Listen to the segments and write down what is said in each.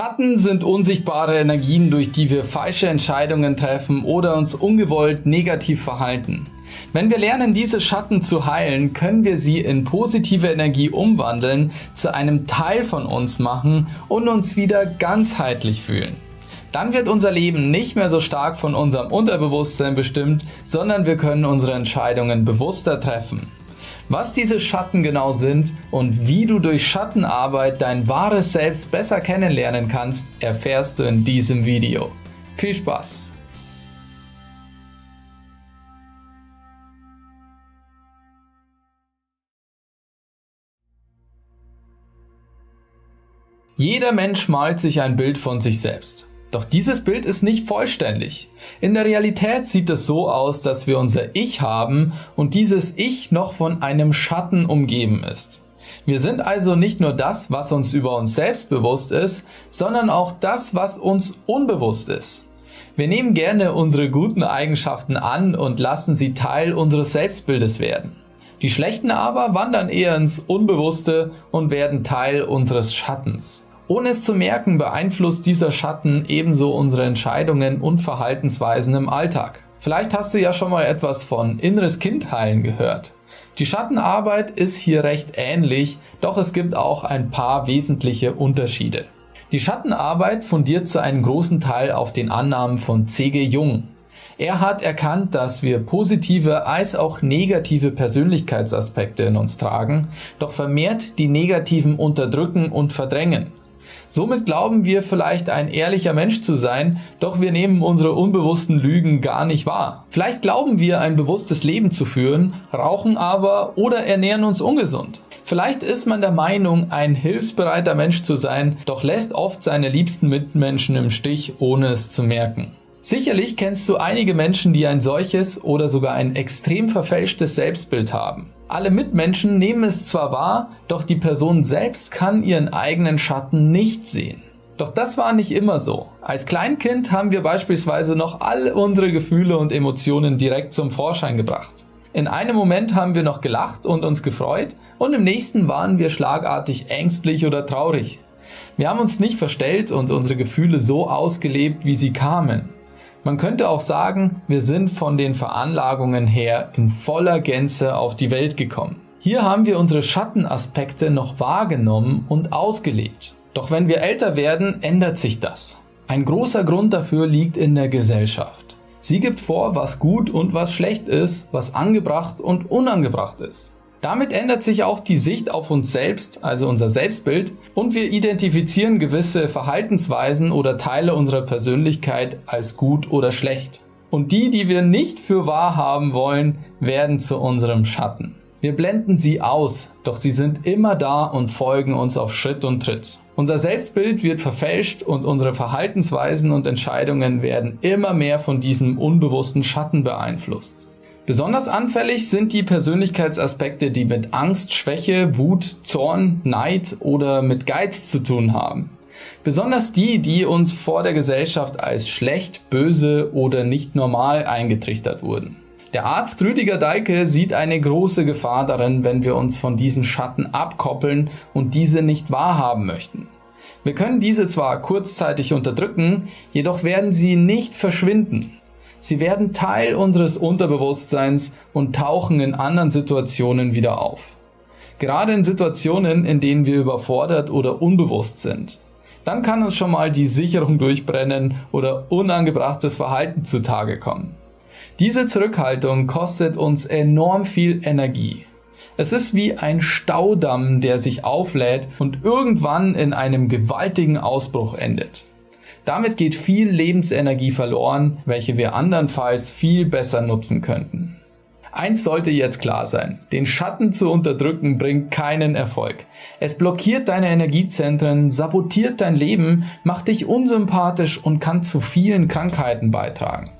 Schatten sind unsichtbare Energien, durch die wir falsche Entscheidungen treffen oder uns ungewollt negativ verhalten. Wenn wir lernen, diese Schatten zu heilen, können wir sie in positive Energie umwandeln, zu einem Teil von uns machen und uns wieder ganzheitlich fühlen. Dann wird unser Leben nicht mehr so stark von unserem Unterbewusstsein bestimmt, sondern wir können unsere Entscheidungen bewusster treffen. Was diese Schatten genau sind und wie du durch Schattenarbeit dein wahres Selbst besser kennenlernen kannst, erfährst du in diesem Video. Viel Spaß! Jeder Mensch malt sich ein Bild von sich selbst. Doch dieses Bild ist nicht vollständig. In der Realität sieht es so aus, dass wir unser Ich haben und dieses Ich noch von einem Schatten umgeben ist. Wir sind also nicht nur das, was uns über uns selbst bewusst ist, sondern auch das, was uns unbewusst ist. Wir nehmen gerne unsere guten Eigenschaften an und lassen sie Teil unseres Selbstbildes werden. Die schlechten aber wandern eher ins Unbewusste und werden Teil unseres Schattens. Ohne es zu merken, beeinflusst dieser Schatten ebenso unsere Entscheidungen und Verhaltensweisen im Alltag. Vielleicht hast du ja schon mal etwas von inneres Kind heilen gehört. Die Schattenarbeit ist hier recht ähnlich, doch es gibt auch ein paar wesentliche Unterschiede. Die Schattenarbeit fundiert zu einem großen Teil auf den Annahmen von C.G. Jung. Er hat erkannt, dass wir positive als auch negative Persönlichkeitsaspekte in uns tragen, doch vermehrt die negativen unterdrücken und verdrängen. Somit glauben wir vielleicht ein ehrlicher Mensch zu sein, doch wir nehmen unsere unbewussten Lügen gar nicht wahr. Vielleicht glauben wir ein bewusstes Leben zu führen, rauchen aber oder ernähren uns ungesund. Vielleicht ist man der Meinung, ein hilfsbereiter Mensch zu sein, doch lässt oft seine liebsten Mitmenschen im Stich, ohne es zu merken. Sicherlich kennst du einige Menschen, die ein solches oder sogar ein extrem verfälschtes Selbstbild haben. Alle Mitmenschen nehmen es zwar wahr, doch die Person selbst kann ihren eigenen Schatten nicht sehen. Doch das war nicht immer so. Als Kleinkind haben wir beispielsweise noch all unsere Gefühle und Emotionen direkt zum Vorschein gebracht. In einem Moment haben wir noch gelacht und uns gefreut und im nächsten waren wir schlagartig ängstlich oder traurig. Wir haben uns nicht verstellt und unsere Gefühle so ausgelebt, wie sie kamen. Man könnte auch sagen, wir sind von den Veranlagungen her in voller Gänze auf die Welt gekommen. Hier haben wir unsere Schattenaspekte noch wahrgenommen und ausgelebt. Doch wenn wir älter werden, ändert sich das. Ein großer Grund dafür liegt in der Gesellschaft. Sie gibt vor, was gut und was schlecht ist, was angebracht und unangebracht ist. Damit ändert sich auch die Sicht auf uns selbst, also unser Selbstbild, und wir identifizieren gewisse Verhaltensweisen oder Teile unserer Persönlichkeit als gut oder schlecht. Und die, die wir nicht für wahr haben wollen, werden zu unserem Schatten. Wir blenden sie aus, doch sie sind immer da und folgen uns auf Schritt und Tritt. Unser Selbstbild wird verfälscht und unsere Verhaltensweisen und Entscheidungen werden immer mehr von diesem unbewussten Schatten beeinflusst. Besonders anfällig sind die Persönlichkeitsaspekte, die mit Angst, Schwäche, Wut, Zorn, Neid oder mit Geiz zu tun haben. Besonders die, die uns vor der Gesellschaft als schlecht, böse oder nicht normal eingetrichtert wurden. Der Arzt Rüdiger Deike sieht eine große Gefahr darin, wenn wir uns von diesen Schatten abkoppeln und diese nicht wahrhaben möchten. Wir können diese zwar kurzzeitig unterdrücken, jedoch werden sie nicht verschwinden. Sie werden Teil unseres Unterbewusstseins und tauchen in anderen Situationen wieder auf. Gerade in Situationen, in denen wir überfordert oder unbewusst sind. Dann kann uns schon mal die Sicherung durchbrennen oder unangebrachtes Verhalten zutage kommen. Diese Zurückhaltung kostet uns enorm viel Energie. Es ist wie ein Staudamm, der sich auflädt und irgendwann in einem gewaltigen Ausbruch endet. Damit geht viel Lebensenergie verloren, welche wir andernfalls viel besser nutzen könnten. Eins sollte jetzt klar sein. Den Schatten zu unterdrücken bringt keinen Erfolg. Es blockiert deine Energiezentren, sabotiert dein Leben, macht dich unsympathisch und kann zu vielen Krankheiten beitragen.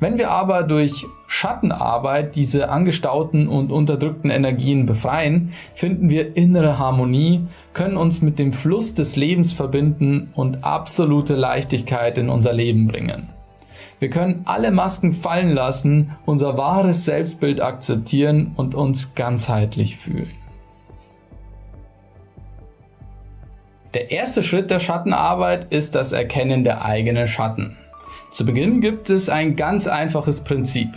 Wenn wir aber durch Schattenarbeit diese angestauten und unterdrückten Energien befreien, finden wir innere Harmonie, können uns mit dem Fluss des Lebens verbinden und absolute Leichtigkeit in unser Leben bringen. Wir können alle Masken fallen lassen, unser wahres Selbstbild akzeptieren und uns ganzheitlich fühlen. Der erste Schritt der Schattenarbeit ist das Erkennen der eigenen Schatten. Zu Beginn gibt es ein ganz einfaches Prinzip.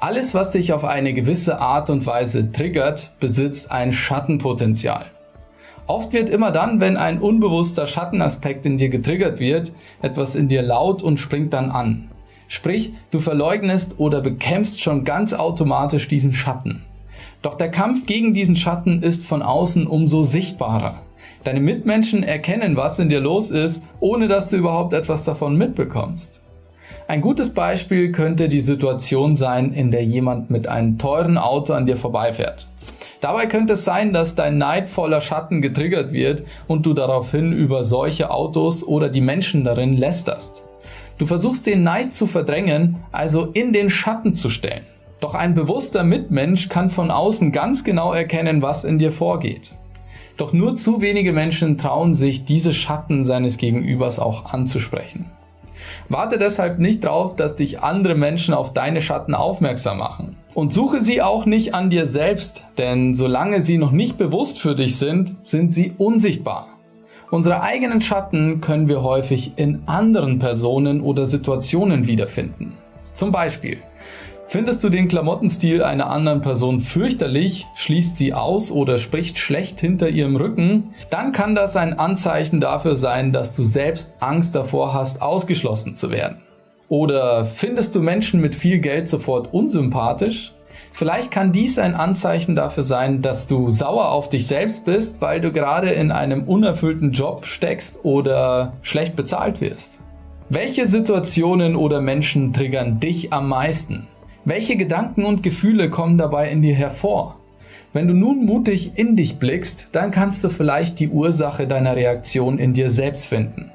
Alles, was dich auf eine gewisse Art und Weise triggert, besitzt ein Schattenpotenzial. Oft wird immer dann, wenn ein unbewusster Schattenaspekt in dir getriggert wird, etwas in dir laut und springt dann an. Sprich, du verleugnest oder bekämpfst schon ganz automatisch diesen Schatten. Doch der Kampf gegen diesen Schatten ist von außen umso sichtbarer. Deine Mitmenschen erkennen, was in dir los ist, ohne dass du überhaupt etwas davon mitbekommst. Ein gutes Beispiel könnte die Situation sein, in der jemand mit einem teuren Auto an dir vorbeifährt. Dabei könnte es sein, dass dein neidvoller Schatten getriggert wird und du daraufhin über solche Autos oder die Menschen darin lästerst. Du versuchst den Neid zu verdrängen, also in den Schatten zu stellen. Doch ein bewusster Mitmensch kann von außen ganz genau erkennen, was in dir vorgeht. Doch nur zu wenige Menschen trauen sich, diese Schatten seines Gegenübers auch anzusprechen. Warte deshalb nicht darauf, dass dich andere Menschen auf deine Schatten aufmerksam machen. Und suche sie auch nicht an dir selbst, denn solange sie noch nicht bewusst für dich sind, sind sie unsichtbar. Unsere eigenen Schatten können wir häufig in anderen Personen oder Situationen wiederfinden. Zum Beispiel, Findest du den Klamottenstil einer anderen Person fürchterlich, schließt sie aus oder spricht schlecht hinter ihrem Rücken, dann kann das ein Anzeichen dafür sein, dass du selbst Angst davor hast, ausgeschlossen zu werden. Oder findest du Menschen mit viel Geld sofort unsympathisch? Vielleicht kann dies ein Anzeichen dafür sein, dass du sauer auf dich selbst bist, weil du gerade in einem unerfüllten Job steckst oder schlecht bezahlt wirst. Welche Situationen oder Menschen triggern dich am meisten? Welche Gedanken und Gefühle kommen dabei in dir hervor? Wenn du nun mutig in dich blickst, dann kannst du vielleicht die Ursache deiner Reaktion in dir selbst finden.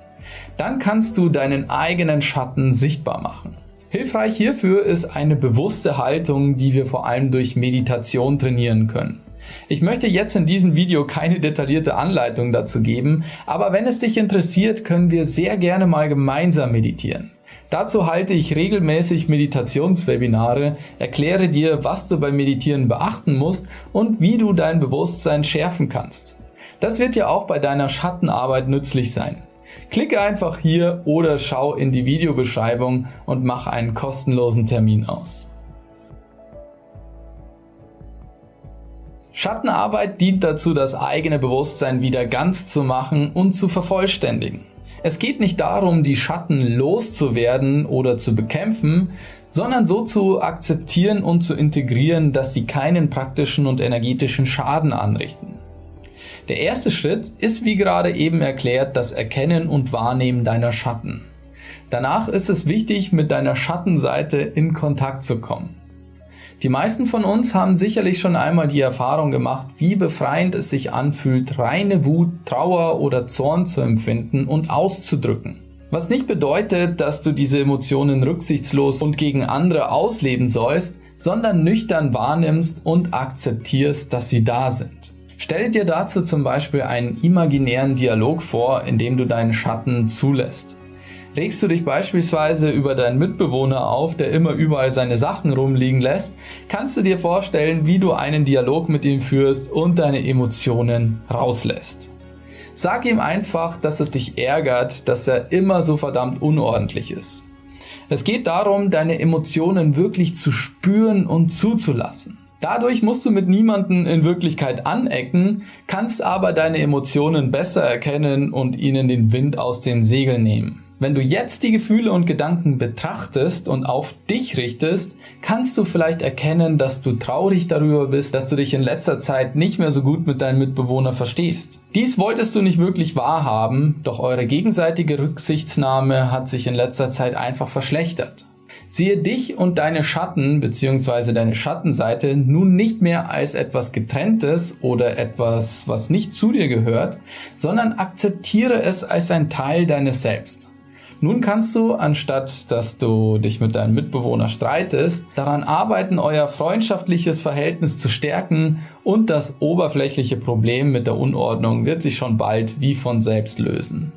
Dann kannst du deinen eigenen Schatten sichtbar machen. Hilfreich hierfür ist eine bewusste Haltung, die wir vor allem durch Meditation trainieren können. Ich möchte jetzt in diesem Video keine detaillierte Anleitung dazu geben, aber wenn es dich interessiert, können wir sehr gerne mal gemeinsam meditieren. Dazu halte ich regelmäßig Meditationswebinare, erkläre dir, was du beim Meditieren beachten musst und wie du dein Bewusstsein schärfen kannst. Das wird dir auch bei deiner Schattenarbeit nützlich sein. Klicke einfach hier oder schau in die Videobeschreibung und mach einen kostenlosen Termin aus. Schattenarbeit dient dazu, das eigene Bewusstsein wieder ganz zu machen und zu vervollständigen. Es geht nicht darum, die Schatten loszuwerden oder zu bekämpfen, sondern so zu akzeptieren und zu integrieren, dass sie keinen praktischen und energetischen Schaden anrichten. Der erste Schritt ist, wie gerade eben erklärt, das Erkennen und Wahrnehmen deiner Schatten. Danach ist es wichtig, mit deiner Schattenseite in Kontakt zu kommen. Die meisten von uns haben sicherlich schon einmal die Erfahrung gemacht, wie befreiend es sich anfühlt, reine Wut, Trauer oder Zorn zu empfinden und auszudrücken. Was nicht bedeutet, dass du diese Emotionen rücksichtslos und gegen andere ausleben sollst, sondern nüchtern wahrnimmst und akzeptierst, dass sie da sind. Stell dir dazu zum Beispiel einen imaginären Dialog vor, in dem du deinen Schatten zulässt. Regst du dich beispielsweise über deinen Mitbewohner auf, der immer überall seine Sachen rumliegen lässt, kannst du dir vorstellen, wie du einen Dialog mit ihm führst und deine Emotionen rauslässt. Sag ihm einfach, dass es dich ärgert, dass er immer so verdammt unordentlich ist. Es geht darum, deine Emotionen wirklich zu spüren und zuzulassen. Dadurch musst du mit niemanden in Wirklichkeit anecken, kannst aber deine Emotionen besser erkennen und ihnen den Wind aus den Segeln nehmen. Wenn du jetzt die Gefühle und Gedanken betrachtest und auf dich richtest, kannst du vielleicht erkennen, dass du traurig darüber bist, dass du dich in letzter Zeit nicht mehr so gut mit deinem Mitbewohner verstehst. Dies wolltest du nicht wirklich wahrhaben, doch eure gegenseitige Rücksichtsnahme hat sich in letzter Zeit einfach verschlechtert. Siehe dich und deine Schatten bzw. deine Schattenseite nun nicht mehr als etwas getrenntes oder etwas, was nicht zu dir gehört, sondern akzeptiere es als ein Teil deines Selbst. Nun kannst du, anstatt dass du dich mit deinem Mitbewohner streitest, daran arbeiten, euer freundschaftliches Verhältnis zu stärken und das oberflächliche Problem mit der Unordnung wird sich schon bald wie von selbst lösen.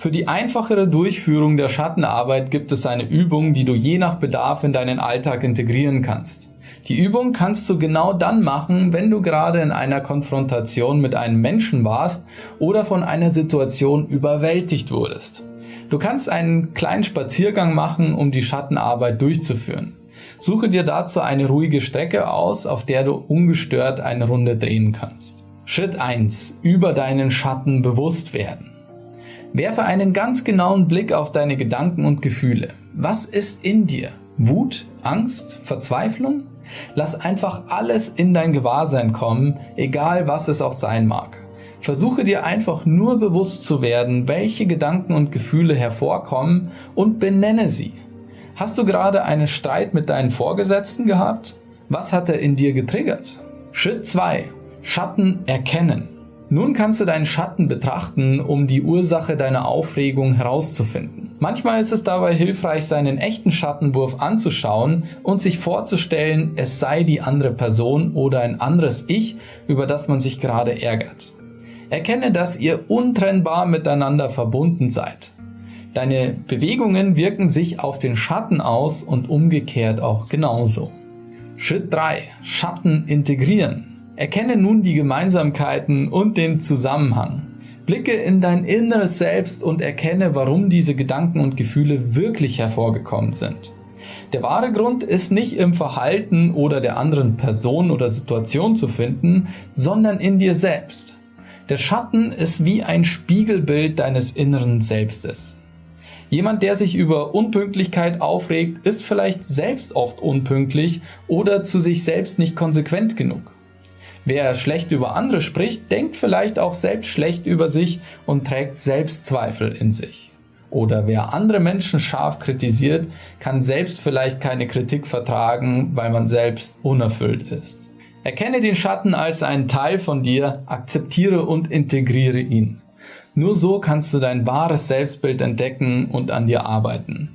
Für die einfachere Durchführung der Schattenarbeit gibt es eine Übung, die du je nach Bedarf in deinen Alltag integrieren kannst. Die Übung kannst du genau dann machen, wenn du gerade in einer Konfrontation mit einem Menschen warst oder von einer Situation überwältigt wurdest. Du kannst einen kleinen Spaziergang machen, um die Schattenarbeit durchzuführen. Suche dir dazu eine ruhige Strecke aus, auf der du ungestört eine Runde drehen kannst. Schritt 1. Über deinen Schatten bewusst werden. Werfe einen ganz genauen Blick auf deine Gedanken und Gefühle. Was ist in dir? Wut, Angst, Verzweiflung? Lass einfach alles in dein Gewahrsein kommen, egal was es auch sein mag. Versuche dir einfach nur bewusst zu werden, welche Gedanken und Gefühle hervorkommen und benenne sie. Hast du gerade einen Streit mit deinen Vorgesetzten gehabt? Was hat er in dir getriggert? Schritt 2. Schatten erkennen. Nun kannst du deinen Schatten betrachten, um die Ursache deiner Aufregung herauszufinden. Manchmal ist es dabei hilfreich, seinen echten Schattenwurf anzuschauen und sich vorzustellen, es sei die andere Person oder ein anderes Ich, über das man sich gerade ärgert. Erkenne, dass ihr untrennbar miteinander verbunden seid. Deine Bewegungen wirken sich auf den Schatten aus und umgekehrt auch genauso. Schritt 3. Schatten integrieren. Erkenne nun die Gemeinsamkeiten und den Zusammenhang. Blicke in dein inneres Selbst und erkenne, warum diese Gedanken und Gefühle wirklich hervorgekommen sind. Der wahre Grund ist nicht im Verhalten oder der anderen Person oder Situation zu finden, sondern in dir selbst. Der Schatten ist wie ein Spiegelbild deines inneren Selbstes. Jemand, der sich über Unpünktlichkeit aufregt, ist vielleicht selbst oft unpünktlich oder zu sich selbst nicht konsequent genug. Wer schlecht über andere spricht, denkt vielleicht auch selbst schlecht über sich und trägt Selbstzweifel in sich. Oder wer andere Menschen scharf kritisiert, kann selbst vielleicht keine Kritik vertragen, weil man selbst unerfüllt ist. Erkenne den Schatten als einen Teil von dir, akzeptiere und integriere ihn. Nur so kannst du dein wahres Selbstbild entdecken und an dir arbeiten.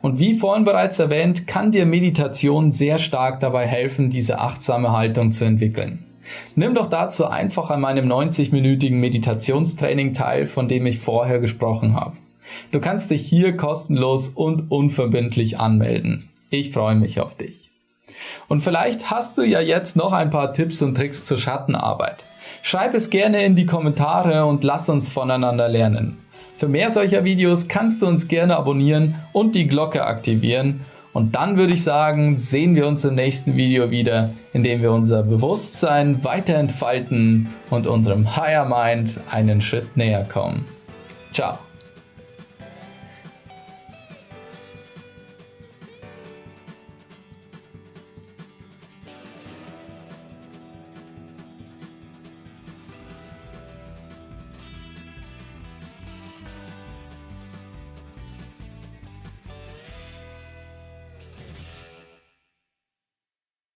Und wie vorhin bereits erwähnt, kann dir Meditation sehr stark dabei helfen, diese achtsame Haltung zu entwickeln. Nimm doch dazu einfach an meinem 90-minütigen Meditationstraining teil, von dem ich vorher gesprochen habe. Du kannst dich hier kostenlos und unverbindlich anmelden. Ich freue mich auf dich. Und vielleicht hast du ja jetzt noch ein paar Tipps und Tricks zur Schattenarbeit. Schreib es gerne in die Kommentare und lass uns voneinander lernen. Für mehr solcher Videos kannst du uns gerne abonnieren und die Glocke aktivieren und dann würde ich sagen, sehen wir uns im nächsten Video wieder, in dem wir unser Bewusstsein weiter entfalten und unserem Higher Mind einen Schritt näher kommen. Ciao.